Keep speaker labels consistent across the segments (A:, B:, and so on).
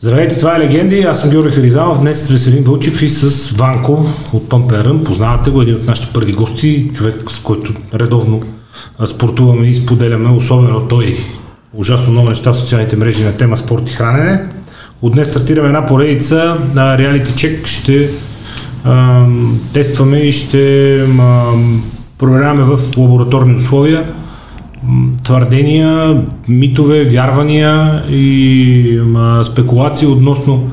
A: Здравейте, това е Легенди. Аз съм Георги Харизанов. Днес с Веселин Вълчев и с Ванко от Памперън. Познавате го, един от нашите първи гости, човек с който редовно спортуваме и споделяме, особено той ужасно много неща в социалните мрежи на тема спорт и хранене. От днес стартираме една поредица на реалити чек. Ще а, тестваме и ще а, проверяваме в лабораторни условия твърдения, митове, вярвания и спекулации относно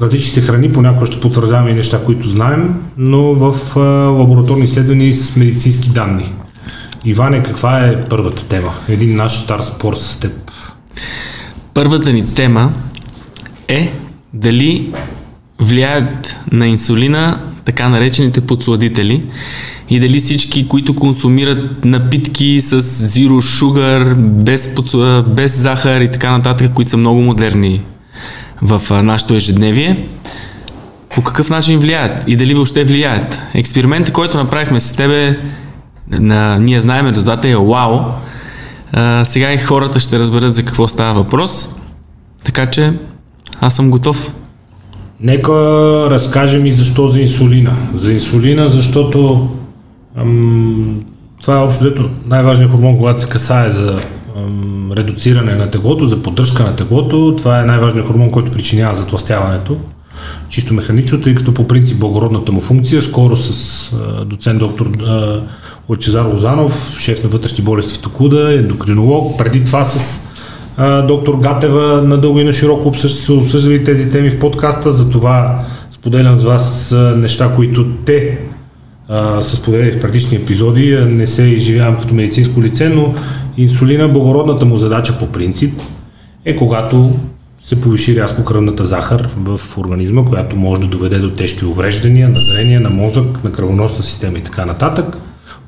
A: различните храни. Понякога ще потвърждаваме и неща, които знаем, но в лабораторни изследвания с медицински данни. Иване, каква е първата тема? Един наш стар спор с теб.
B: Първата ни тема е дали влияят на инсулина така наречените подсладители и дали всички, които консумират напитки с zero sugar, без, без захар и така нататък, които са много модерни в нашето ежедневие, по какъв начин влияят и дали въобще влияят. Експериментът, който направихме с тебе, на, ние знаем резултата е вау. А, сега и хората ще разберат за какво става въпрос. Така че аз съм готов.
A: Нека разкажем и защо за инсулина. За инсулина, защото ам, това е общо взето най-важният хормон, когато се касае за ам, редуциране на теглото, за поддръжка на теглото. Това е най-важният хормон, който причинява затластяването. Чисто механично, тъй като по принцип благородната му функция, скоро с а, доцент доктор а, Лъчезар Лозанов, шеф на вътрешни болести в Токуда, ендокринолог, преди това с а, доктор Гатева надълго и на широко обсъжда, обсъждали тези теми в подкаста, затова споделям с вас неща, които те а, са в предишни епизоди, не се изживявам като медицинско лице, но инсулина, благородната му задача по принцип е когато се повиши рязко кръвната захар в организма, която може да доведе до тежки увреждания на зрение, на мозък, на кръвоносна система и така нататък.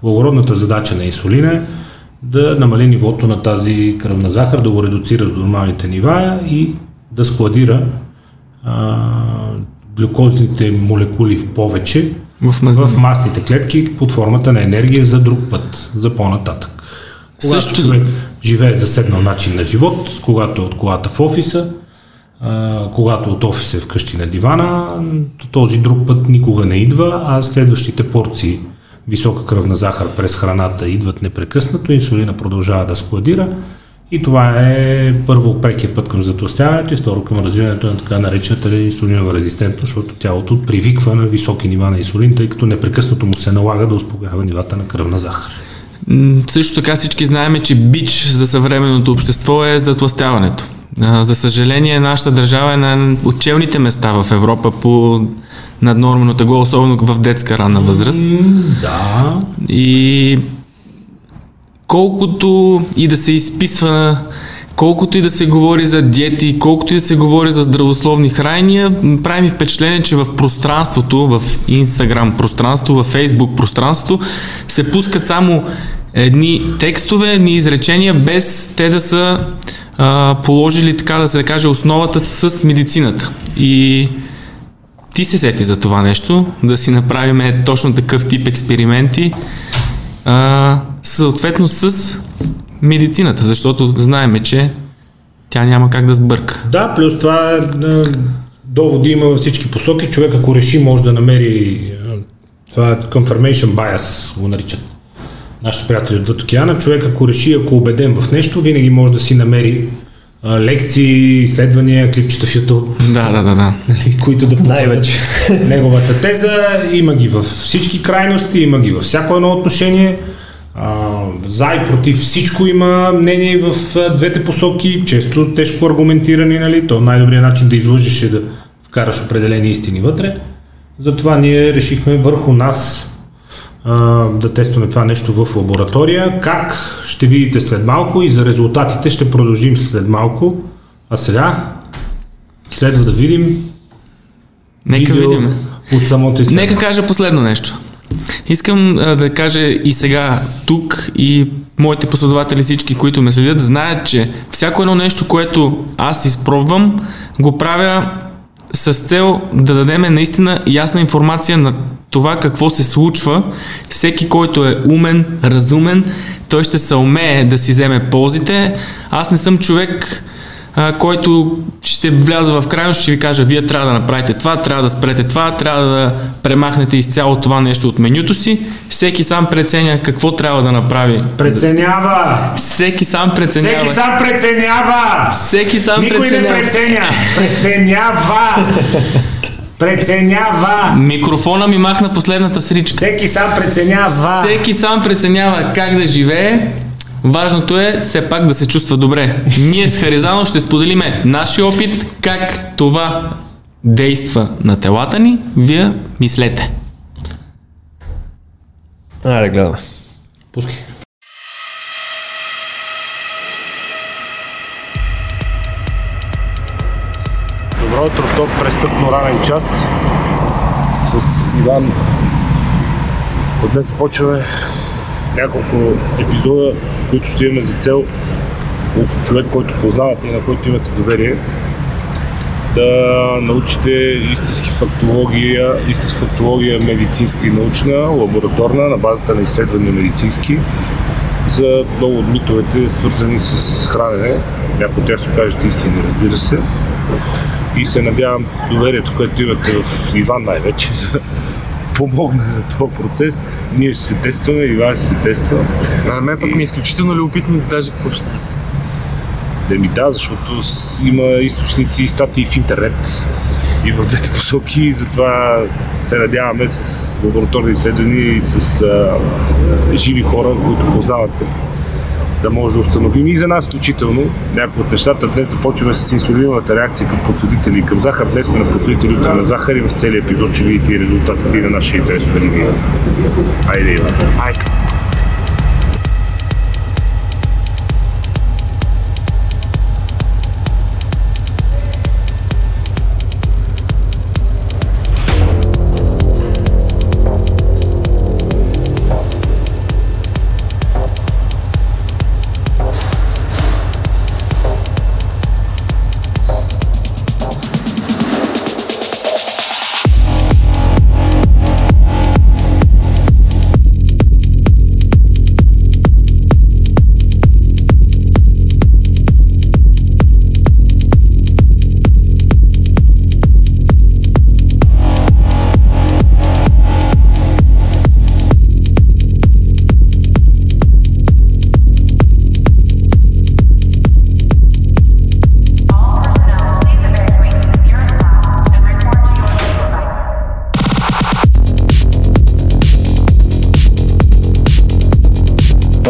A: Благородната задача на инсулина е да намали нивото на тази кръвна захар, да го редуцира до нормалните нива и да складира а, глюкозните молекули в повече в, в масните клетки под формата на енергия за друг път, за по-нататък. Когато Също... човек живее заседнал начин на живот, когато е от колата в офиса, а, когато от офиса е вкъщи на дивана, този друг път никога не идва, а следващите порции висока кръвна захар през храната идват непрекъснато, инсулина продължава да складира и това е първо прекия път към затластяването и второ към развиването на така наречената инсулинова резистентност, защото тялото привиква на високи нива на инсулин, тъй като непрекъснато му се налага да успокоява нивата на кръвна захар.
B: Също така всички знаем, че бич за съвременното общество е затластяването. За съжаление, нашата държава е на учебните места в Европа по наднормено тегло, особено в детска ранна възраст.
A: да.
B: И колкото и да се изписва колкото и да се говори за диети, колкото и да се говори за здравословни хранения, прави ми впечатление, че в пространството, в Инстаграм пространство, в Фейсбук пространство, се пускат само едни текстове, едни изречения, без те да са а, положили, така да се каже, основата с медицината. И ти се сети за това нещо, да си направим точно такъв тип експерименти, а, съответно с медицината, защото знаеме, че тя няма как да сбърка.
A: Да, плюс това е, доводи има във всички посоки. Човек ако реши може да намери това е confirmation bias, го наричат нашите приятели от океана. Човек ако реши, ако е убеден в нещо, винаги може да си намери лекции, изследвания, клипчета в YouTube.
B: Да, да, да, да.
A: Нали, които да потвърдят неговата теза. Има ги във всички крайности, има ги във всяко едно отношение. А, за и против всичко има мнение в двете посоки, често тежко аргументирани, нали? То най-добрият начин да излъжиш е да вкараш определени истини вътре. Затова ние решихме върху нас да тестваме това нещо в лаборатория. Как ще видите след малко и за резултатите ще продължим след малко. А сега следва да видим
B: Нека видим.
A: от самото изследване.
B: Нека кажа последно нещо. Искам а, да кажа и сега тук и моите последователи, всички, които ме следят, знаят, че всяко едно нещо, което аз изпробвам, го правя с цел да дадем наистина ясна информация на това какво се случва. Всеки, който е умен, разумен, той ще се умее да си вземе ползите. Аз не съм човек, а, който ще вляза в крайност, ще ви кажа, вие трябва да направите това, трябва да спрете това, трябва да премахнете изцяло това нещо от менюто си. Всеки сам преценя какво трябва да направи.
A: Преценява!
B: Всеки сам преценява.
A: Всеки сам преценява!
B: Всеки сам
A: Никой
B: преценява.
A: не преценя! Преценява! Преценява!
B: Микрофона ми махна последната сричка.
A: Всеки сам преценява!
B: Всеки сам преценява как да живее. Важното е все пак да се чувства добре. Ние с Харизано ще споделиме нашия опит, как това действа на телата ни. Вие мислете.
C: Айде, гледаме.
A: Пускай. Добро утро в топ престъпно ранен час с Иван. От днес започваме няколко епизода, в които ще имаме за цел от човек, който познавате и на който имате доверие, да научите истински фактология, истински фактология медицинска и научна, лабораторна, на базата на изследвания медицински, за много от митовете, свързани с хранене. Някои от тях се окажат истини, разбира се. И се надявам доверието, което имате в Иван най-вече, за помогне за този процес. Ние ще се тестваме, Иван ще се тества.
B: На мен пък ми е изключително любопитно даже какво ще
A: Да ми да, защото има източници и статии в интернет и в двете посоки, и затова се надяваме с лабораторни изследвания и с а, живи хора, които познавате, да може да установим и за нас включително някои от нещата. Днес започваме с инсулиновата реакция към подсудители и към захар. Днес сме на подсудители утре на захар и в целия епизод ще видите и резултатите и на нашия линия. Айде. Айде.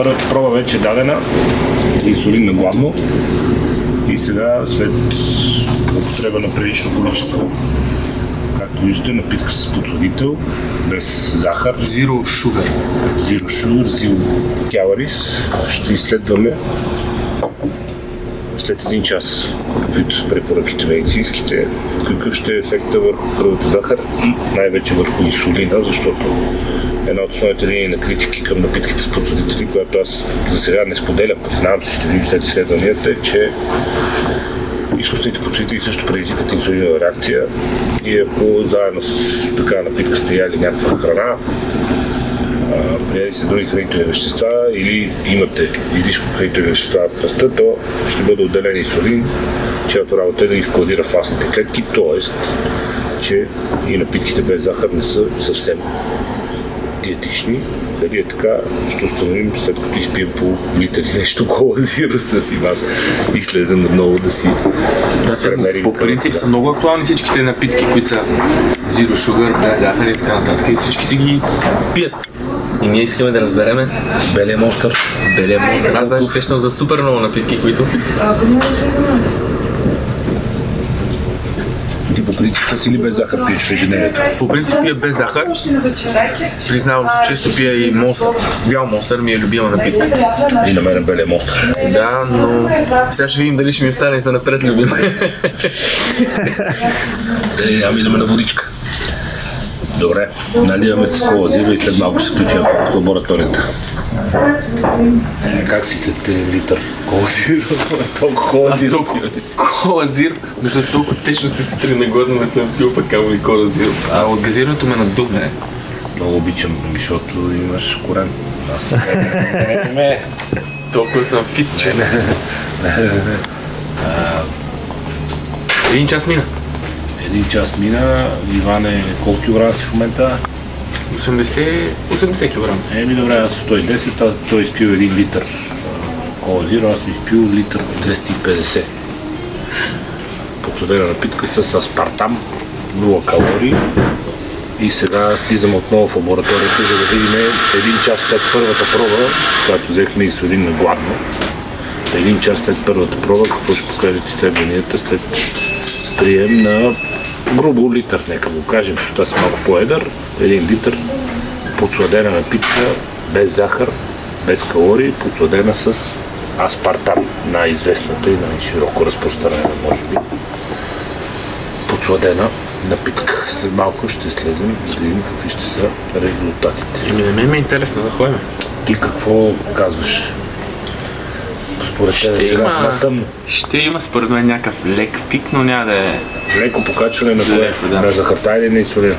A: Първата проба вече е дадена, инсулин на главно и сега след употреба на прилично количество, както виждате, напитка с подсладител, без захар,
B: Zero sugar.
A: zero sugar, zero calories, ще изследваме след един час, каквито са препоръките медицинските, какъв ще е ефекта върху кръвната захар и най-вече върху инсулина, защото една от основните линии на критики към напитките с подсудители, която аз за сега не споделям, признавам се, ще видим след изследванията, е, че изкусните подсудители също предизвикат инсулинова реакция. И ако заедно с така напитка сте яли някаква храна, а, приели се други хранителни вещества или имате излишко хранителни вещества в кръста, то ще бъде отделен инсулин, чиято работа е да ги вкладира в масните клетки, т.е. че и напитките без захар не са съвсем диетични. Дали е така, ще установим след като изпием по литър и нещо кола зиро с Иван и слезем отново да си
B: Да,
A: премерим
B: по принцип са много актуални всичките напитки, които са zero sugar, без захар и така нататък. И всички си ги пият. И ние искаме да разбереме
A: Белия монстър.
B: белия монстър. Аз даже сещам за супер много напитки, които
A: Ти по принцип с или без захар пиеш в ежедневието.
B: по принцип пия без захар. Признавам, че често пия и монстър. Бял монстър ми е любима напитка.
A: И на мен е белия монстър.
B: Да, но сега ще видим дали ще ми остане за напред любим.
A: Е, ами на водичка. Добре, наливаме с кола зиро и след малко ще включим в лабораторията. Как си след литър кола зиро? Толкова кола зиро.
B: Толкова кола зир, между толкова течно сте сутрин на годно не съм пил пък камо и кола зир. А от газирането ме надухне.
A: Много обичам, защото имаш корен. Аз не.
B: Толкова съм фит, че Един час мина.
A: Един час мина. Иван е колко килограма си в момента?
B: 80, 80 кг.
A: Еми добре, аз 110, а той изпил 1 литър а, кола зиро, аз съм изпил литър 250. Подсудена напитка с аспартам, 0 калории. И сега слизам отново в лабораторията, за да видим един час след първата проба, когато взехме инсулин на гладно, един час след първата проба, какво ще покажат изследванията след прием на грубо литър, нека го кажем, защото аз съм малко по-едър, един литър подсладена напитка, без захар, без калории, подсладена с аспартам, най-известната и най-широко разпространена, може би. Подсладена напитка. След малко ще слезем да видим какви ще са резултатите.
B: Еми, на мен ми е интересно да ходим.
A: Ти какво казваш? Според тебе
B: Ще
A: сега
B: има,
A: на тъмно.
B: ще има според мен някакъв лек пик, но няма да е
A: Леко покачване на кое?
B: Да.
A: На захарта или на инсулина?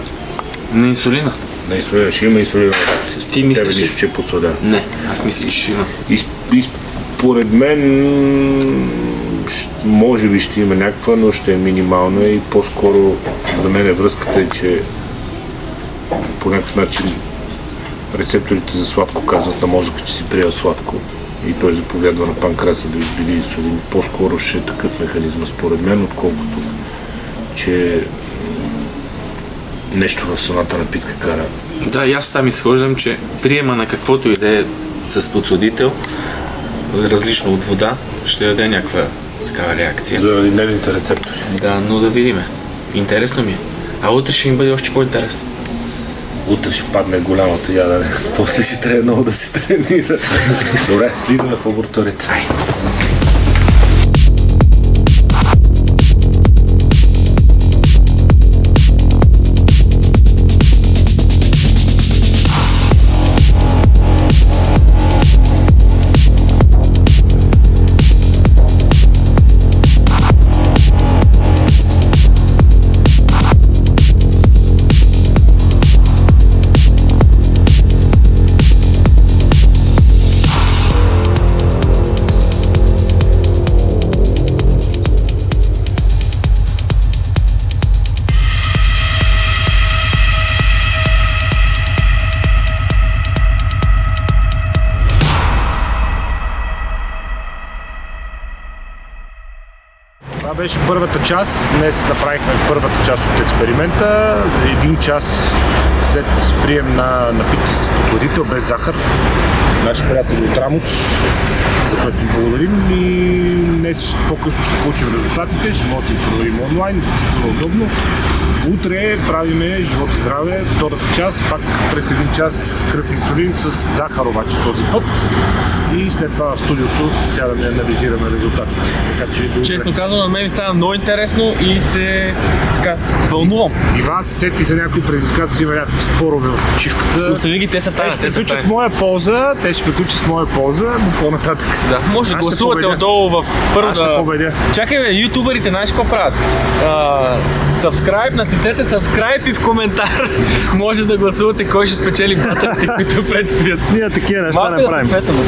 B: на инсулина.
A: На инсулина. Ще има инсулина.
B: Ти мислиш
A: Тебе нищо, че е подсладена.
B: Не, аз мисля, че ще има.
A: И, и според мен може би ще има някаква, но ще е минимална и по-скоро за мен е връзката е, че по някакъв начин рецепторите за сладко казват на мозъка, че си приел сладко и той заповядва на панкраса да избили инсулин. По-скоро ще е такъв механизъм според мен, отколкото че нещо в самата напитка кара.
B: Да, и аз там изхождам, че приема на каквото и да е с подсладител, различно от вода, ще даде някаква такава реакция.
A: Заради нейните рецептори.
B: Да, но да видиме. Интересно ми е. А утре ще ми бъде още по-интересно.
A: Утре ще падне голямото ядене. После ще трябва много да се тренира. Добре, слизаме в лабораторията. Беше първата част. Днес направихме първата част от експеримента. Един час след прием на напитки с подсладител без захар. Наши приятели от Рамос, за което им благодарим. И днес по-късно ще получим резултатите. Ще може да си проверим онлайн, защото е удобно. Утре правиме живот и здраве, втората част, пак през един час кръв инсулин с захар обаче този път. И след това в студиото сядаме да анализираме резултатите. Така че до.
B: Честно казвам, на мен ми стана много интересно и се така вълнувам.
A: Иван се сети за някои предизвикателства, има някакви спорове в почивката.
B: Остави ги, те са в тайна.
A: ще
B: Те в
A: приключат в моя полза, те ще приключат с моя полза, но по-нататък.
B: Да, може да
A: ще
B: гласувате
A: победя.
B: отдолу в първата...
A: Аз ще победя.
B: Чакай бе, ютуберите, знаеш какво правят? А, subscribe, натиснете subscribe и в коментар може да гласувате кой ще спечели батълите, които предстоят.
A: Ние такива неща
B: Малко
A: не
B: да
A: правим.
B: светна, да.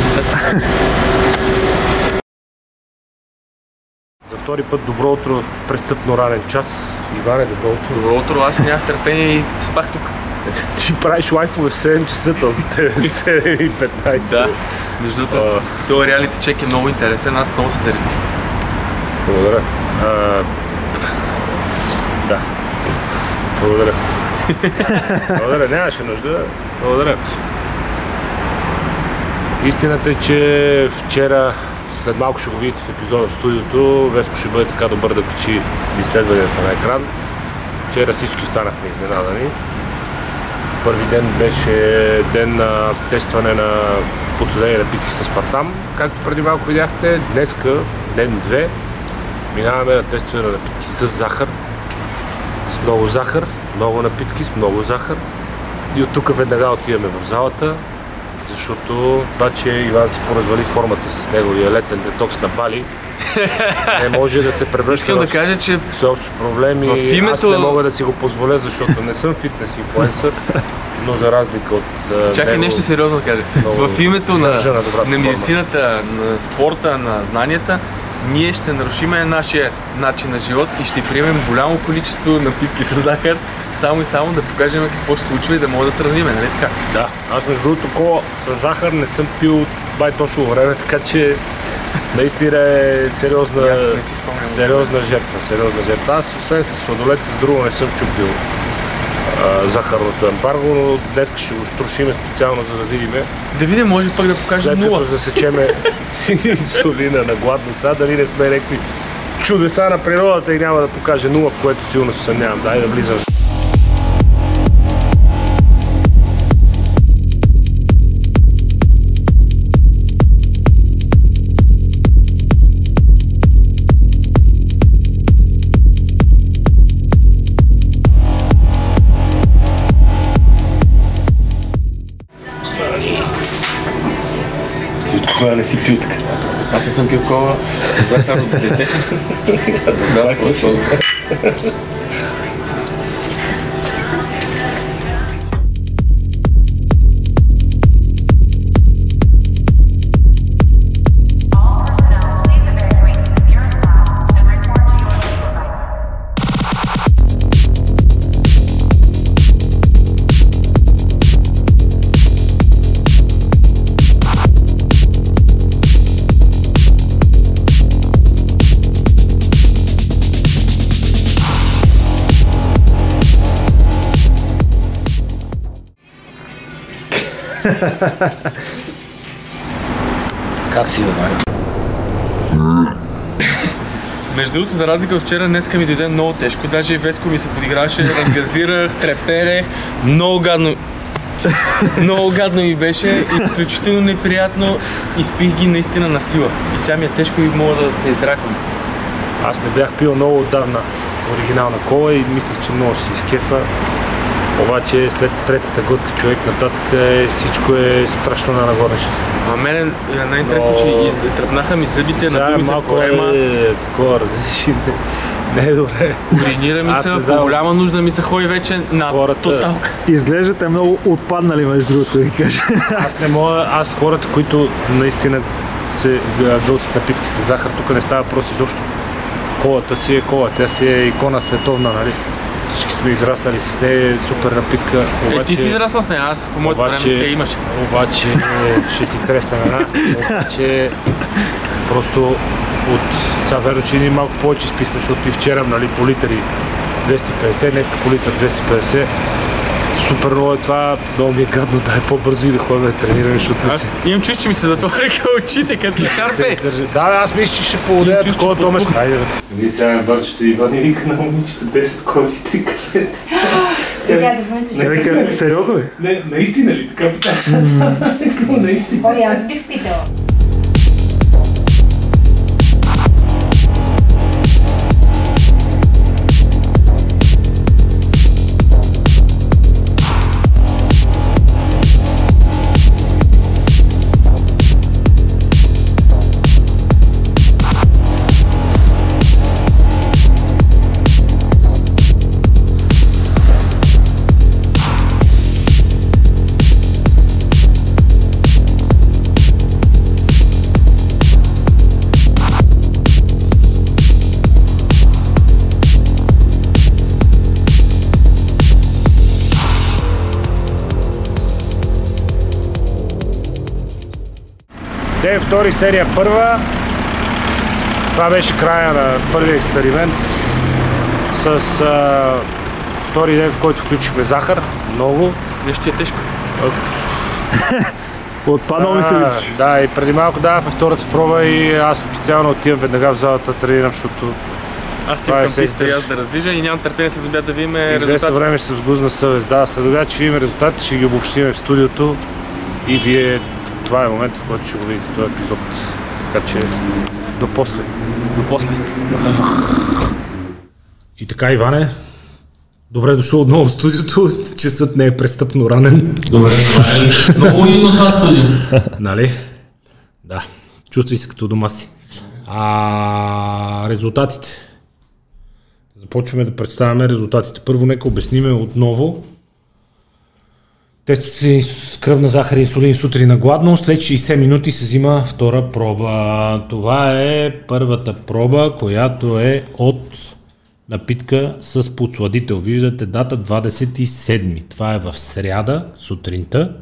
A: За втори път добро утро в престъпно ранен час. Иване, добро утро.
B: Добро утро, аз нямах търпение и спах тук.
A: Ти правиш лайфове в 7 часа, този 7 и 15.
B: Да. Между другото, този реалити чек е много интересен, аз много се заребих.
A: Благодаря. Благодаря. Благодаря, нямаше нужда. Благодаря. Истината е, че вчера, след малко ще го видите в епизода в студиото, Веско ще бъде така добър да качи изследванията на екран. Вчера всички станахме изненадани. Първи ден беше ден на тестване на подсъдени напитки с Спартам, както преди малко видяхте. Днеска, ден 2, минаваме на тестване на напитки с захар, с много захар, много напитки с много захар. И от тук веднага отиваме в залата, защото това, че Иван си поразвали формата с неговия летен детокс на Бали, не може да се превръща
B: Искам да кажа, че
A: всеобщ проблем и
B: В
A: аз
B: името-
A: не мога да си го позволя, защото не съм фитнес инфлуенсър, но за разлика от
B: Чакай
A: него,
B: нещо сериозно да кажа. В името на,
A: на
B: на медицината, на спорта, на знанията, ние ще нарушиме нашия начин на живот и ще приемем голямо количество напитки с захар, само и само да покажем какво ще случва и да мога да сравним, нали така?
A: Да, аз между другото кола с захар не съм пил бай точно време, така че наистина е сериозна,
B: спомням.
A: сериозна жертва, сериозна жертва. Аз освен с сладолет, с друго не съм чупил захарното ембарго, но днес ще го струшиме специално, за да видим.
B: Да видим, може пък да покажем
A: След
B: нула.
A: като засечеме инсулина на гладно сега, дали не сме някакви чудеса на природата и няма да покаже нула, в което силно се съмнявам. Дай да влизаме. Кога не си пил така?
B: Аз не съм пил кола с захар от дете. Да, точно.
A: Как си, бе, Ваня?
B: Между другото, за разлика от вчера, днеска ми дойде много тежко. Даже и Веско ми се подиграваше, разгазирах, треперех. Много гадно. Много гадно ми беше, изключително неприятно. Изпих ги наистина на сила. И сега ми е тежко и мога да се издрайвам.
A: Аз не бях пил много отдавна оригинална кола и мислех, че много ще се изкефа. Обаче след третата глътка човек нататък е, всичко е страшно на нагорнище.
B: А мене е най-интересно,
A: Но-
B: че изтръпнаха ми зъбите,
A: Сега
B: надуми се
A: малко
B: корема,
A: е такова различни. Не, не е добре.
B: уринира ми
A: Аз
B: се, по голяма нужда ми се ходи вече на
A: Хората-
B: тоталка.
C: Изглеждате много отпаднали, между другото, ви кажа.
A: Аз не мога, аз хората, които наистина се дълцат напитки с захар, тук не става въпрос изобщо. Колата си е кола, тя си е икона световна, нали? Сме израснали с нея, е супер напитка.
B: Е, ти си израсла с нея, аз по моето време
A: Обаче-
B: я имаше.
A: Обаче е, ще ти тресна една. Обаче просто от сега верно, че ние малко повече спихме, защото и вчера нали, по литри 250, днес по литър 250. Супер много е това, много ми е гадно да е по-бързо и да ходим да тренираме, защото не
B: Аз имам чувство, че ми се затвориха очите, като на
A: се
B: шарпе.
A: Да, аз мисля, че ще поудея
B: Чувство,
A: такова. Хайде, бе. Ние сега на бърчето и вика на момичето 10 коли, 3 кажете.
D: Тя запомни, че...
C: Вика, сериозно ли?
A: Не, наистина ли? Така питам. Наистина.
D: Ой, аз бих питала.
A: Ден втори, серия първа. Това беше края на първия експеримент с а, втори ден, в който включихме захар. Много.
B: Нещо е тежко.
C: Отпаднал ми се виждаш.
A: Да, и преди малко давахме втората проба и аз специално отивам веднага в залата тренирам, защото
B: Аз ти
A: е
B: към писта и аз да раздвижа и нямам търпение след обяд да видим
A: известно
B: резултат.
A: време ще се сгузна съвест. Да, след обяд ще видим резултатите, ще ги обобщим в студиото и вие това е момента, в който ще го видите този епизод. Така че до после.
B: До после.
A: И така, Иване, добре дошъл отново в студиото. Часът не е престъпно ранен.
B: Добре, е много уютно това студио.
A: Нали? Да. Чувствай се като дома си. А, резултатите. Започваме да представяме резултатите. Първо нека обясниме отново Тест с кръвна захар и инсулин сутрин на гладно, след 60 минути се взима втора проба. Това е първата проба, която е от напитка с подсладител. Виждате дата 27. Това е в сряда сутринта.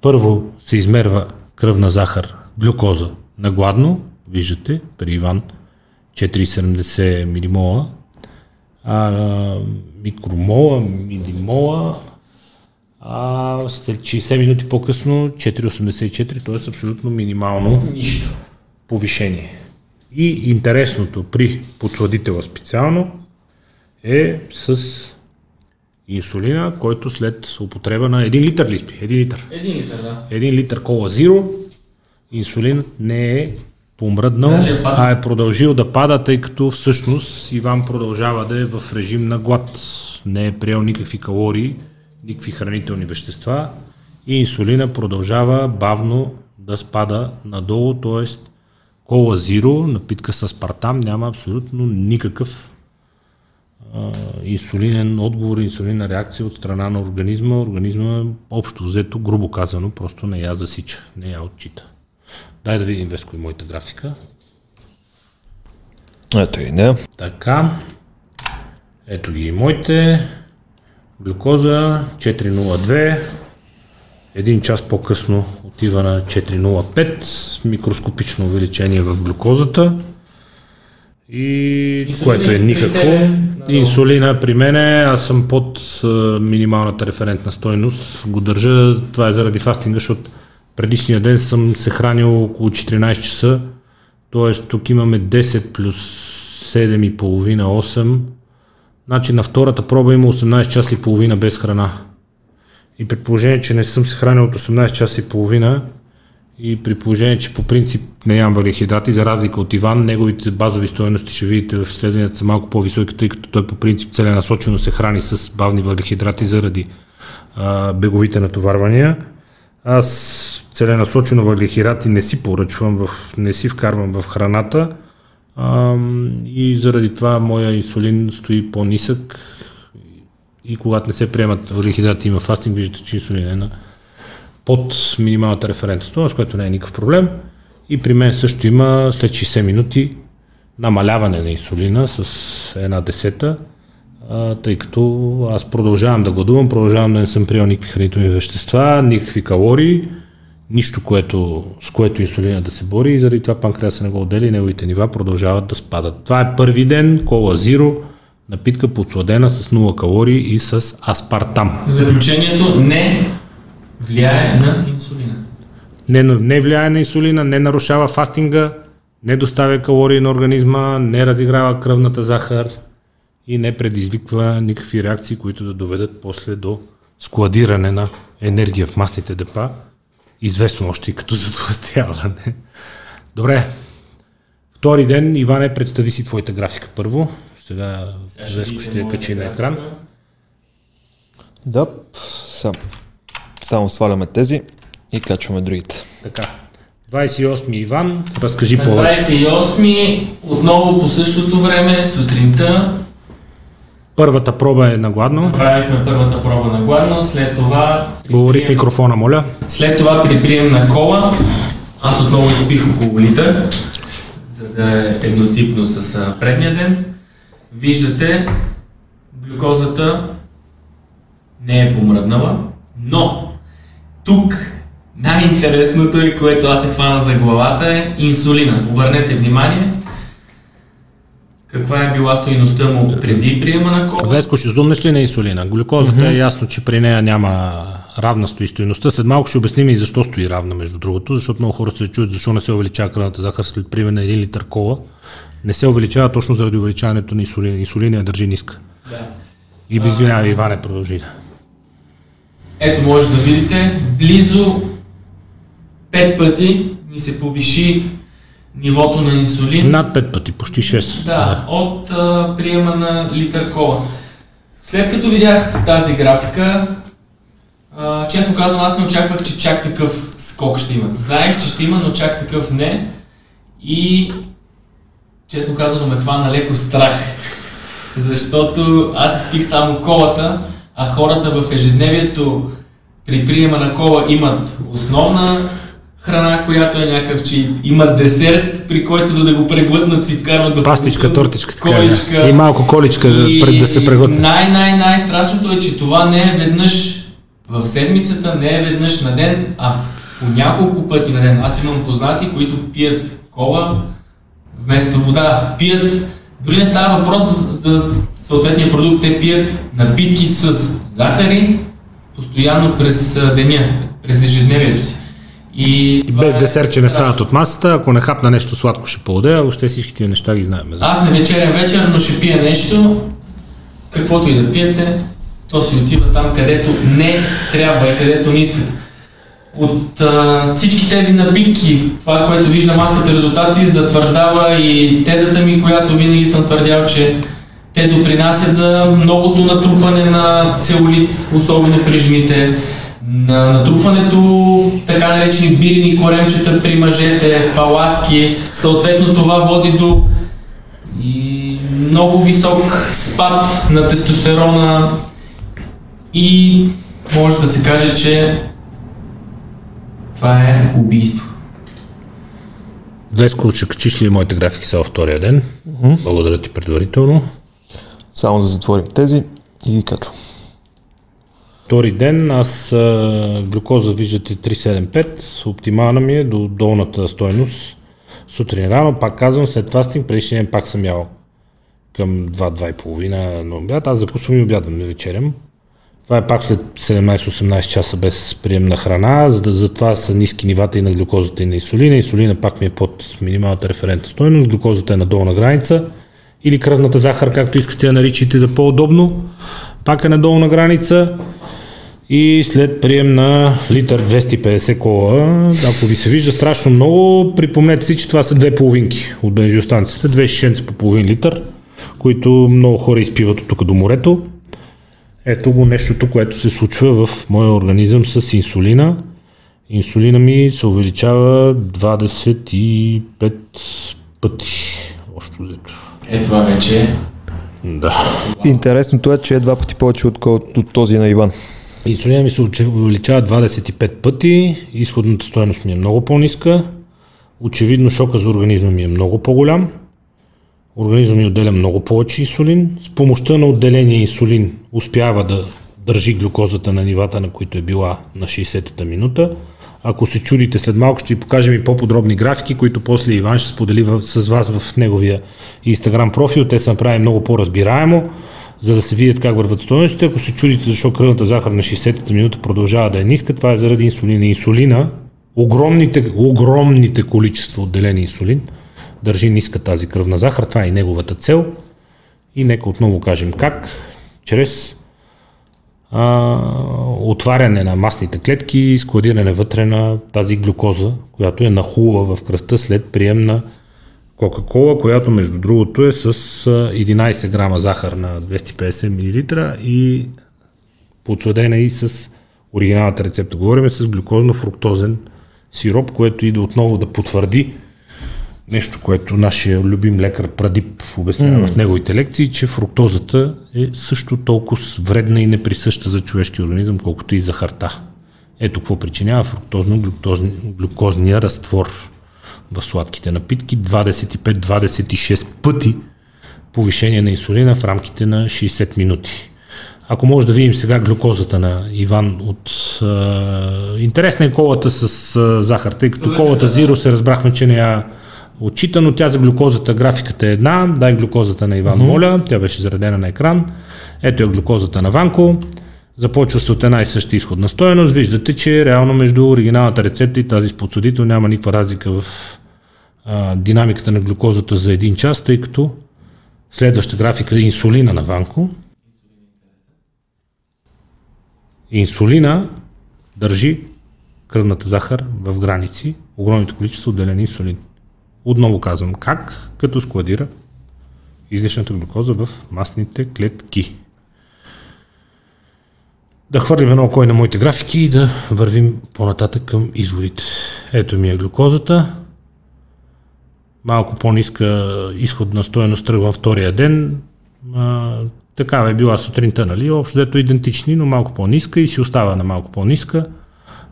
A: Първо се измерва кръвна захар, глюкоза на гладно. Виждате при Иван 4,70 милимола. А, микромола, милимола, а след 60 минути по-късно 4,84, т.е. абсолютно минимално
B: Нищо.
A: повишение. И интересното при подсладителя специално е с инсулина, който след употреба на 1 литър ли спи? 1 литър.
B: Един литър, да.
A: 1 литър кола зиро, инсулин не е помръднал,
B: е
A: а е продължил да пада, тъй като всъщност Иван продължава да е в режим на глад. Не е приел никакви калории, никакви хранителни вещества и инсулина продължава бавно да спада надолу, т.е. кола зиро, напитка с партам, няма абсолютно никакъв а, инсулинен отговор, инсулинна реакция от страна на организма. Организма, общо взето, грубо казано, просто не я засича, не я отчита. Дай да видим Веско и моята графика.
E: Ето и не.
A: Така. Ето ги и моите. Глюкоза 402. Един час по-късно отива на 405. Микроскопично увеличение в глюкозата. И
B: Инсулин
A: което е никакво.
B: надолу.
A: Инсулина при мене, аз съм под а, минималната референтна стойност. Го държа, това е заради фастинга, защото предишния ден съм се хранил около 14 часа. Тоест тук имаме 10 плюс 7,5, 8. Значи на втората проба има 18 часа и половина без храна. И при положение, че не съм се хранил от 18 часа и половина и при положение, че по принцип не ям въглехидрати, за разлика от Иван, неговите базови стоености ще видите в изследванията са малко по-високи, тъй като той по принцип целенасочено се храни с бавни въглехидрати заради а, беговите натоварвания. Аз целенасочено въглехидрати не си поръчвам, в, не си вкарвам в храната а, и заради това моя инсулин стои по-нисък и когато не се приемат въглехидрати има фастинг, виждате, че инсулин е на под минималната референтна стойност, което не е никакъв проблем. И при мен също има след 60 минути намаляване на инсулина с една десета, а, тъй като аз продължавам да гладувам, продължавам да не съм приел никакви хранителни вещества, никакви калории, нищо, което, с което инсулина да се бори и заради това панкреаса не го отдели и неговите нива продължават да спадат. Това е първи ден, кола зиро, напитка подсладена с 0 калории и с аспартам.
B: Заключението не влияе на инсулина.
A: не, не влияе на инсулина, не нарушава фастинга, не доставя калории на организма, не разиграва кръвната захар и не предизвиква никакви реакции, които да доведат после до складиране на енергия в масните депа, известно още и като затластяване. Добре. Втори ден, Иване, представи си твоята графика първо. Сега Веско ще я качи на екран.
E: Да, сам. Само сваляме тези и качваме другите.
A: Така. 28 Иван, разкажи
B: На
A: повече.
B: 28 отново по същото време, сутринта,
A: Първата проба е на гладно.
B: направихме първата проба на гладно, след това...
A: Говори в микрофона, моля.
B: След това при прием на кола, аз отново изпих около литър, за да е еднотипно с предния ден. Виждате, глюкозата не е помръднала, но тук най-интересното е, което аз се хвана за главата е инсулина. Обърнете внимание каква е била стоиността му преди приема на кола.
A: Веско, ще зумнеш ли на инсулина? Глюкозата е ясно, че при нея няма равна стои стоиността. След малко ще обясним и защо стои равна, между другото, защото много хора се чуят защо не се увеличава кръвната захар след приема на 1 литър кола. Не се увеличава точно заради увеличаването на инсулина. Инсулина я държи ниска.
B: Да.
A: И извинявай, Иване, продължи.
B: Ето може да видите, близо 5 пъти ми се повиши нивото на инсулин.
A: Над 5 пъти, почти 6.
B: Да, от а, приема на литър кола. След като видях тази графика, а, честно казвам, аз не очаквах, че чак такъв скок ще има. Знаех, че ще има, но чак такъв не. И честно казано ме хвана леко страх. Защото аз изпих само колата, а хората в ежедневието при приема на кола имат основна храна, която е някакъв чи, имат десерт, при който за да го преглътнат си вкарват да
A: Пастичка, тортичка, така
B: количка.
A: И малко количка,
B: И
A: пред да се преглътне.
B: Най-най-най-страшното е, че това не е веднъж в седмицата, не е веднъж на ден, а по няколко пъти на ден. Аз имам познати, които пият кола вместо вода. Пият, дори не става въпрос за, за съответния продукт, те пият напитки с захари постоянно през деня, през ежедневието си. И това
A: Без
B: е
A: десерче не
B: страшно.
A: стават от масата, ако не хапна нещо сладко ще поуде, а въобще всички тия неща ги знаем. Да?
B: Аз не вечерям вечер, но ще пия нещо, каквото и да пиете, то си отива там, където не трябва и където не искате. От а, всички тези напитки, това, което виждам аз като резултати, затвърждава и тезата ми, която винаги съм твърдял, че те допринасят за многото натрупване на целулит, особено при жените, на натрупването така наречени бирени коремчета при мъжете, паласки, съответно това води до и много висок спад на тестостерона и може да се каже, че това е убийство.
A: Днес ще качиш ли моите графики във втория ден? Благодаря ти предварително.
E: Само да затворим тези и ги качвам.
A: Втори ден аз глюкоза виждате 375, оптимална ми е до долната стойност. Сутрин рано, пак казвам, след фастинг, предишния ден пак съм ял към 2-2,5 на обяд. Аз закусвам и обядвам, не вечерям. Това е пак след 17-18 часа без приемна храна, за да, затова са ниски нивата и на глюкозата и на инсулина. Инсулина пак ми е под минималната референтна стойност, глюкозата е на долна граница или кръвната захар, както искате я наричайте за по-удобно, пак е на долна граница. И след прием на литър 250 кола, ако ви се вижда страшно много, припомнете си, че това са две половинки от бензиостанцията, две шишенца по половин литър, които много хора изпиват от тук до морето. Ето го нещото, което се случва в моя организъм с инсулина. Инсулина ми се увеличава 25 пъти. Общо взето.
B: Е, това вече е.
A: Да.
E: Интересното е, че е два пъти повече отколкото от този на Иван.
A: Инсулина ми се увеличава 25 пъти, изходната стоеност ми е много по-ниска, очевидно шока за организма ми е много по-голям, организма ми отделя много повече инсулин, с помощта на отделения инсулин успява да държи глюкозата на нивата, на които е била на 60-та минута. Ако се чудите след малко, ще ви покажем и по-подробни графики, които после Иван ще сподели с вас в неговия Instagram профил. Те са направени много по-разбираемо, за да се видят как върват стоеностите. Ако се чудите защо кръвната захар на 60-та минута продължава да е ниска, това е заради инсулина. Инсулина, огромните, огромните количества отделен инсулин, държи ниска тази кръвна захар. Това е и неговата цел. И нека отново кажем как. Чрез а, отваряне на масните клетки и складиране вътре на тази глюкоза, която е нахула в кръвта след прием на Кока-кола, която между другото е с а, 11 грама захар на 250 мл и подсладена и с оригиналната рецепта. Говорим с глюкозно-фруктозен сироп, което иде отново да потвърди нещо, което нашия любим лекар Прадип обяснява mm. в неговите лекции, че фруктозата е също толкова вредна и неприсъща за човешкия организъм, колкото и захарта. Ето какво причинява фруктозно-глюкозния разтвор в сладките напитки. 25-26 пъти повишение на инсулина в рамките на 60 минути. Ако може да видим сега глюкозата на Иван от... А, интересна е колата с а, захар, тъй като колата Zero се разбрахме, че не я отчита, но тя за глюкозата графиката е една. Дай глюкозата на Иван, моля. Тя беше заредена на екран. Ето е глюкозата на Ванко. Започва се от една и съща изходна стоеност. Виждате, че реално между оригиналната рецепта и тази с подсъдител няма никаква разлика в динамиката на глюкозата за един час, тъй като следваща графика е инсулина на Ванко. Инсулина държи кръвната захар в граници, огромните количества отделен инсулин. Отново казвам как, като складира излишната глюкоза в масните клетки. Да хвърлим едно кой на моите графики и да вървим по-нататък към изводите. Ето ми е глюкозата. Малко по-ниска изходна стоеност тръгва втория ден. А, такава е била сутринта, нали? Общо дето идентични, но малко по-ниска и си остава на малко по-ниска.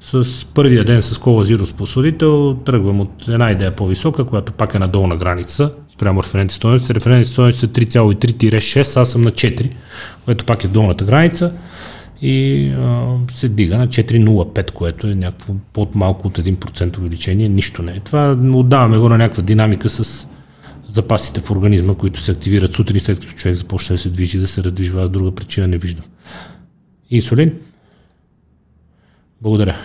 A: С първия ден с кола Zero способител тръгвам от една идея по-висока, която пак е на долна граница, спрямо референтни стоености. Референтни стоености са 3,3-6, аз съм на 4, което пак е долната граница и а, се дига на 4,05, което е някакво под малко от 1% увеличение, нищо не е. Това отдаваме го на някаква динамика с запасите в организма, които се активират сутрин, след като човек започне да се движи, да се раздвижва, аз друга причина не виждам. Инсулин? Благодаря.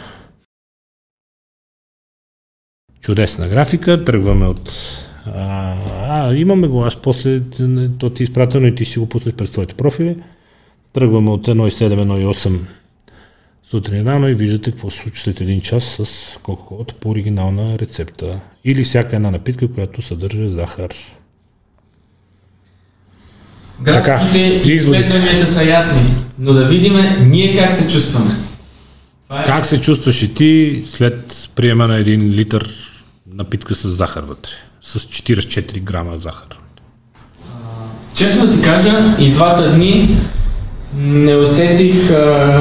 A: Чудесна графика, тръгваме от... А, а имаме го, аз после, то ти е изпратено и ти си го пуснеш през твоите профили. Тръгваме от 1,7, 1,8 сутрин рано и виждате какво се случва след един час с Coca-Cola по оригинална рецепта. Или всяка една напитка, която съдържа захар.
B: Графиките
A: Така,
B: и изследванията са ясни, но да видим ние как се чувстваме. Е
A: Как се чувстваш и ти след приема на един литър напитка с захар вътре? С 44 грама захар.
B: Честно да ти кажа, и двата дни не усетих а,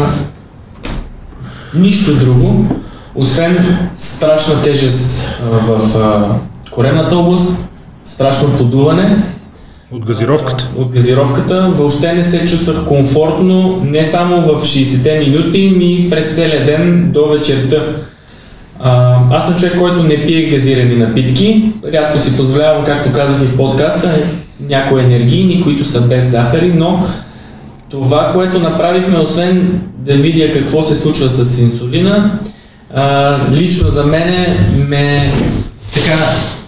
B: нищо друго, освен страшна тежест а, в а, коремната област, страшно подуване
A: От газировката.
B: от газировката. Въобще не се чувствах комфортно, не само в 60-те минути, ми през целия ден до вечерта. А, аз съм човек, който не пие газирани напитки. Рядко си позволявам, както казах и в подкаста, някои енергийни, които са без захари, но това, което направихме, освен да видя какво се случва с инсулина, а, лично за мене ме така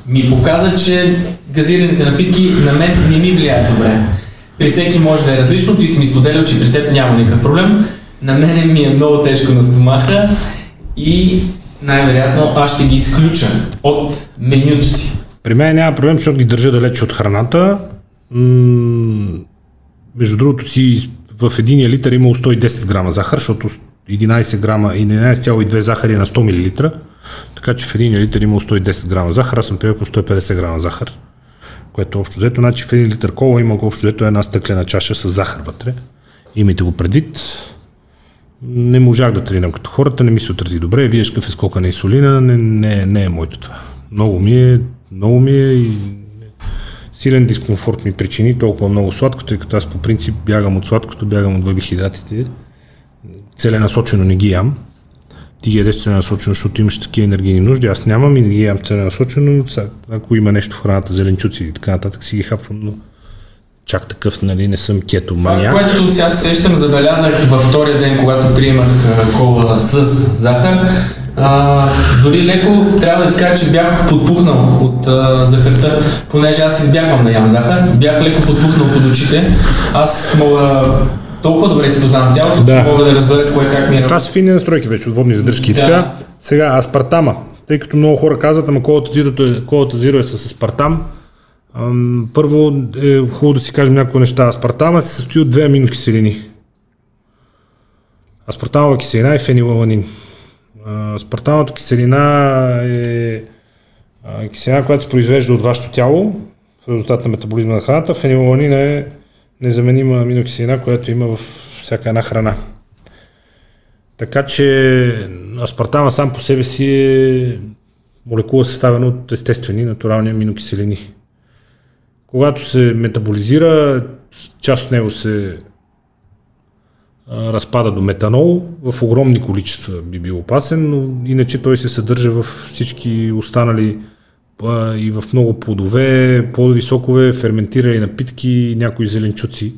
B: ми показа, че газираните напитки на мен не ми влияят добре. При всеки може да е различно, ти си ми споделял, че при теб няма никакъв проблем. На мене ми е много тежко на стомаха и най-вероятно аз ще ги изключа от менюто си.
A: При мен няма проблем, защото ги държа далеч от храната. М- между другото си в единия литър е имало 110 грама захар, защото 11 грама и 11,2 захар е на 100 мл. Така че в единия литър е имало 110 грама захар, аз съм привикал 150 грама захар. Което общо взето, значи в един литър кола има общо взето една стъклена чаша с захар вътре. Имайте го предвид. Не можах да тренирам като хората, не ми се отрази добре. Виеш какъв е скока на инсулина, не, не, не е моето това. Много ми е, много ми е и силен дискомфорт ми причини толкова много сладко, тъй като аз по принцип бягам от сладкото, бягам от въглехидратите. Целенасочено не ги ям. Ти ги ядеш целенасочено, защото имаш такива енергийни нужди. Аз нямам и не ги ям целенасочено. Сега, Ако има нещо в храната, зеленчуци и така нататък, си ги хапвам, но чак такъв, нали, не съм кето
B: Това,
A: маняк.
B: което сега се сещам, забелязах във втория ден, когато приемах кола с захар. А, дори леко трябва да ти кажа, че бях подпухнал от а, захарта, понеже аз избягвам да ям захар. Бях леко подпухнал под очите. Аз мога толкова добре си познавам тялото,
A: Да.
B: че мога да разбера кое как ми
A: Това
B: работи.
A: са финни настройки вече от водни задръжки. и
B: Да.
A: Така, сега аспартама. Тъй като много хора казват, ама колата зиро е, е с аспартам. Ам, първо е хубаво да си кажем някои неща. Аспартама се състои от две аминокиселини. Аспартамова киселина и фенилаланин. А, Аспартамовата киселина е а, киселина, която се произвежда от вашето тяло в резултат на метаболизма на храната. Фенилаланин е незаменима аминокиселина, която има в всяка една храна. Така че аспартама сам по себе си е молекула съставена от естествени, натурални аминокиселини. Когато се метаболизира, част от него се разпада до метанол. В огромни количества би бил опасен, но иначе той се съдържа в всички останали а, и в много плодове, плодови сокове, ферментирани напитки, някои зеленчуци.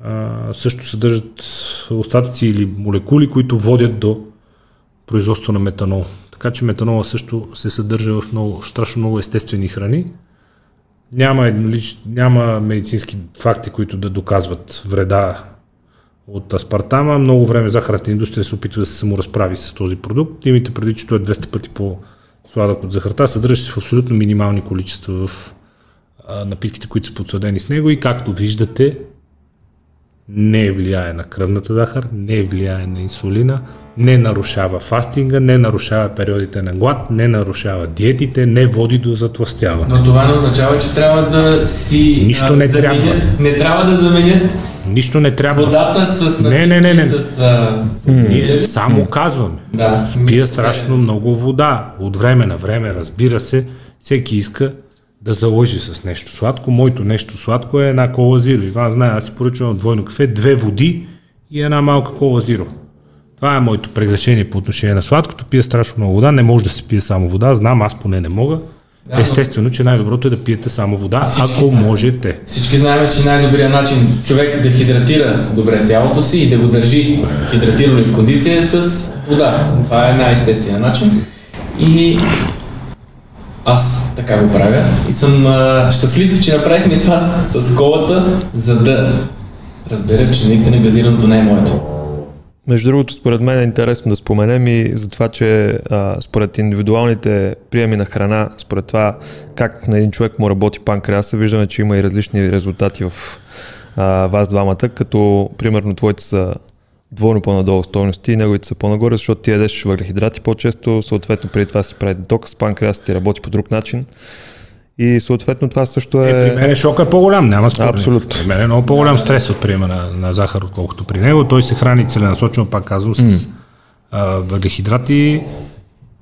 A: А, също съдържат остатъци или молекули, които водят до производство на метанол. Така че метанола също се съдържа в много, страшно много естествени храни. Няма, еднолич, няма медицински факти, които да доказват вреда от аспартама. Много време захарната индустрия се опитва да се саморазправи с този продукт. Имайте преди, че той е 200 пъти по-сладък от захарта. Съдържа се в абсолютно минимални количества в а, напитките, които са подсладени с него и както виждате, не влияе на кръвната захар, не влияе на инсулина, не нарушава фастинга, не нарушава периодите на глад, не нарушава диетите, не води до затластяване.
B: Но това не означава, че трябва да си
A: Нищо не
B: заменят,
A: трябва.
B: не трябва да заменят
A: Нищо не трябва.
B: Водата с
A: Не, не, не, не.
B: с... А...
A: Ние само казваме.
B: Да.
A: Пия страшно много вода. От време на време, разбира се, всеки иска да залъжи с нещо сладко. Моето нещо сладко е една кола зиро. Иван знае, аз си поръчвам двойно кафе, две води и една малка кола зиро. Това е моето прегрешение по отношение на сладкото. Пия страшно много вода. Не може да се пие само вода. Знам, аз поне не мога.
B: Да, но-
A: Естествено, че най-доброто е да пиете само вода,
B: Всички
A: ако
B: знаем.
A: можете.
B: Всички знаем, че най-добрият начин човек да хидратира добре тялото си и да го държи хидратирано и в кондиция е с вода. Това е най-естественият начин. И аз така го правя. И съм а, щастлив, че направихме това с колата, за да разбера, че наистина газираното не е моето.
E: Между другото, според мен е интересно да споменем и за това, че а, според индивидуалните приеми на храна, според това как на един човек му работи панкреаса, виждаме, че има и различни резултати в а, вас двамата, като примерно твоите са двойно по-надолу стойности и неговите са по-нагоре, защото ти ядеш въглехидрати по-често, съответно преди това си прави детокс, панкреасът ти работи по друг начин. И съответно това също е...
A: Е, при мен шока е по-голям, няма спор.
E: Абсолютно.
A: При мен е много по-голям стрес от приема на, на захар, отколкото при него. Той се храни целенасочено, пак казвам, с а, въглехидрати.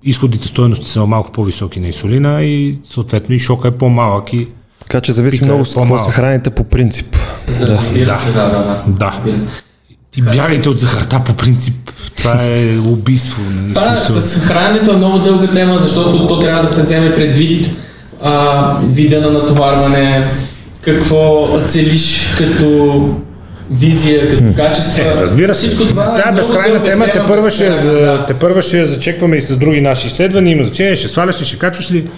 A: Изходите стоености са малко по-високи на инсулина и съответно и шока е по-малък и
E: Така че зависи
A: Пика е
E: много с какво се храните по принцип.
B: За, разбира се, да, да, да.
A: Да. И бягайте от захарта по принцип. Това е убийство.
B: Това с храненето е много дълга тема, защото то трябва да се вземе предвид а, вида на натоварване, какво целиш като визия, като качество.
A: Е, разбира се.
B: Всичко това
A: е
B: много
A: безкрайна
B: дълга
A: тема. Те първа, ще,
B: безкрайна,
A: за,
B: да.
A: те първа ще зачекваме и с други наши изследвания. Има значение, ще сваляш ли, ще качваш ли,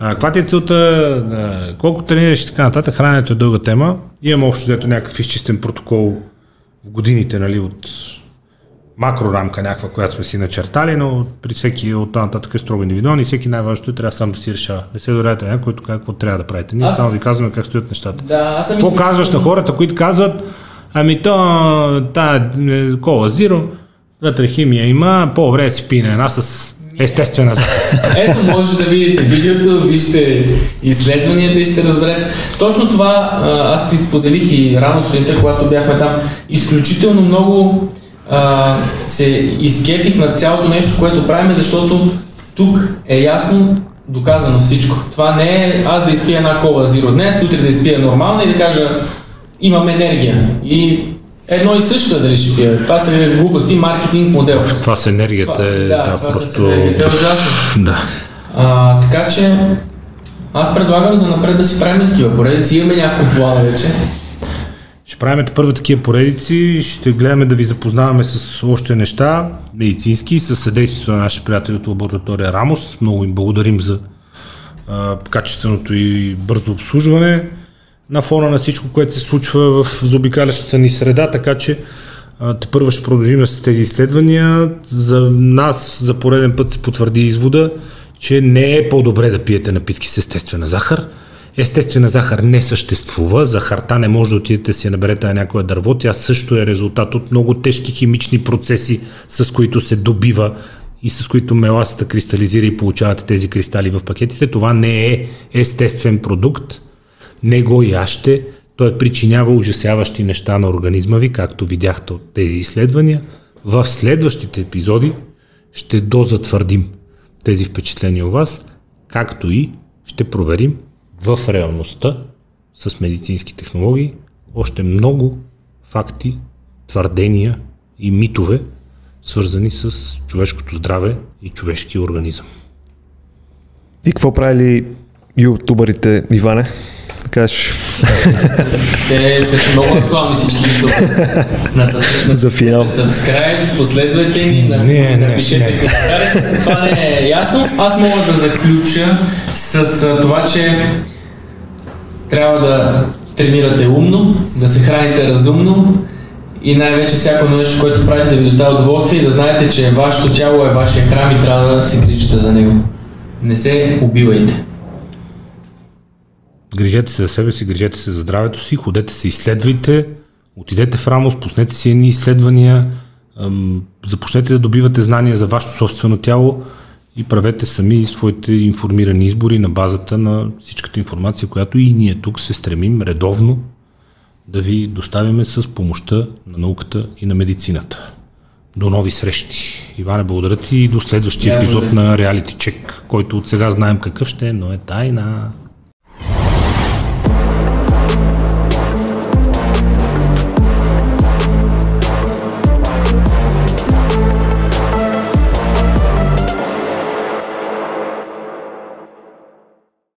A: а, каква ти е целта, а, колко тренираш и така нататък. Храненето е дълга тема. Имам общо взето някакъв изчистен протокол в годините, нали, от макрорамка някаква, която сме си начертали, но при всеки от нататък е строго индивидуално и всеки най-важното е трябва сам да си решава. Не се доверяйте на който какво трябва да правите. Ние
B: Аз-
A: само ви казваме как стоят нещата.
B: Да, аз съм
A: Какво
B: изключително-
A: казваш на хората, които казват, ами то, та е, кола зиро, вътре химия има, по-добре да си пине една с естествена.
B: Ето, може да видите видеото, вижте изследванията и ще разберете. Точно това аз ти споделих и рано сутринта, когато бяхме там. Изключително много а, се изкефих на цялото нещо, което правим, защото тук е ясно доказано всичко. Това не е аз да изпия една кола зиро днес, утре да изпия нормална и да кажа имам енергия. И едно и също е дали ще пия. Това са глупости, маркетинг модел.
A: Това с енергията е, да,
B: да, това
A: просто...
B: с енергията е ужасно.
A: Да.
B: А, така че аз предлагам за напред да си правим такива поредици. Имаме няколко плана вече.
A: Ще правим първо такива поредици, ще гледаме да ви запознаваме с още неща, медицински, с съдействието на нашите приятели от лаборатория Рамос. Много им благодарим за а, качественото и бързо обслужване на фона на всичко, което се случва в заобикалящата ни среда, така че те първо ще продължим с тези изследвания. За нас за пореден път се потвърди извода, че не е по-добре да пиете напитки с естествена захар. Естествена захар не съществува, захарта не може да отидете си наберете на някое дърво, тя също е резултат от много тежки химични процеси, с които се добива и с които меласата кристализира и получавате тези кристали в пакетите. Това не е естествен продукт, не го яще, той причинява ужасяващи неща на организма ви, както видяхте от тези изследвания. В следващите епизоди ще дозатвърдим тези впечатления у вас, както и ще проверим в реалността с медицински технологии още много факти, твърдения и митове, свързани с човешкото здраве и човешкия организъм.
E: И какво правили ютубърите, Иване? Кажеш
B: Те, те са много актуални всички.
E: За финал.
B: Subscribe, последвайте ни, на,
A: Не, не,
B: напишете
A: не.
B: коментари. Това не е ясно. Аз мога да заключа с а, това, че трябва да тренирате умно, да се храните разумно и най-вече всяко нещо, което правите да ви доставя удоволствие и да знаете, че вашето тяло е вашия храм и трябва да се грижите за него. Не се убивайте.
A: Грижете се за себе си, грижете се за здравето си, ходете се, изследвайте, отидете в Рамос, пуснете си едни изследвания, започнете да добивате знания за вашето собствено тяло и правете сами своите информирани избори на базата на всичката информация, която и ние тук се стремим редовно да ви доставяме с помощта на науката и на медицината. До нови срещи. Иване, благодаря ти и до следващия епизод на Reality Check, който от сега знаем какъв ще е, но е тайна.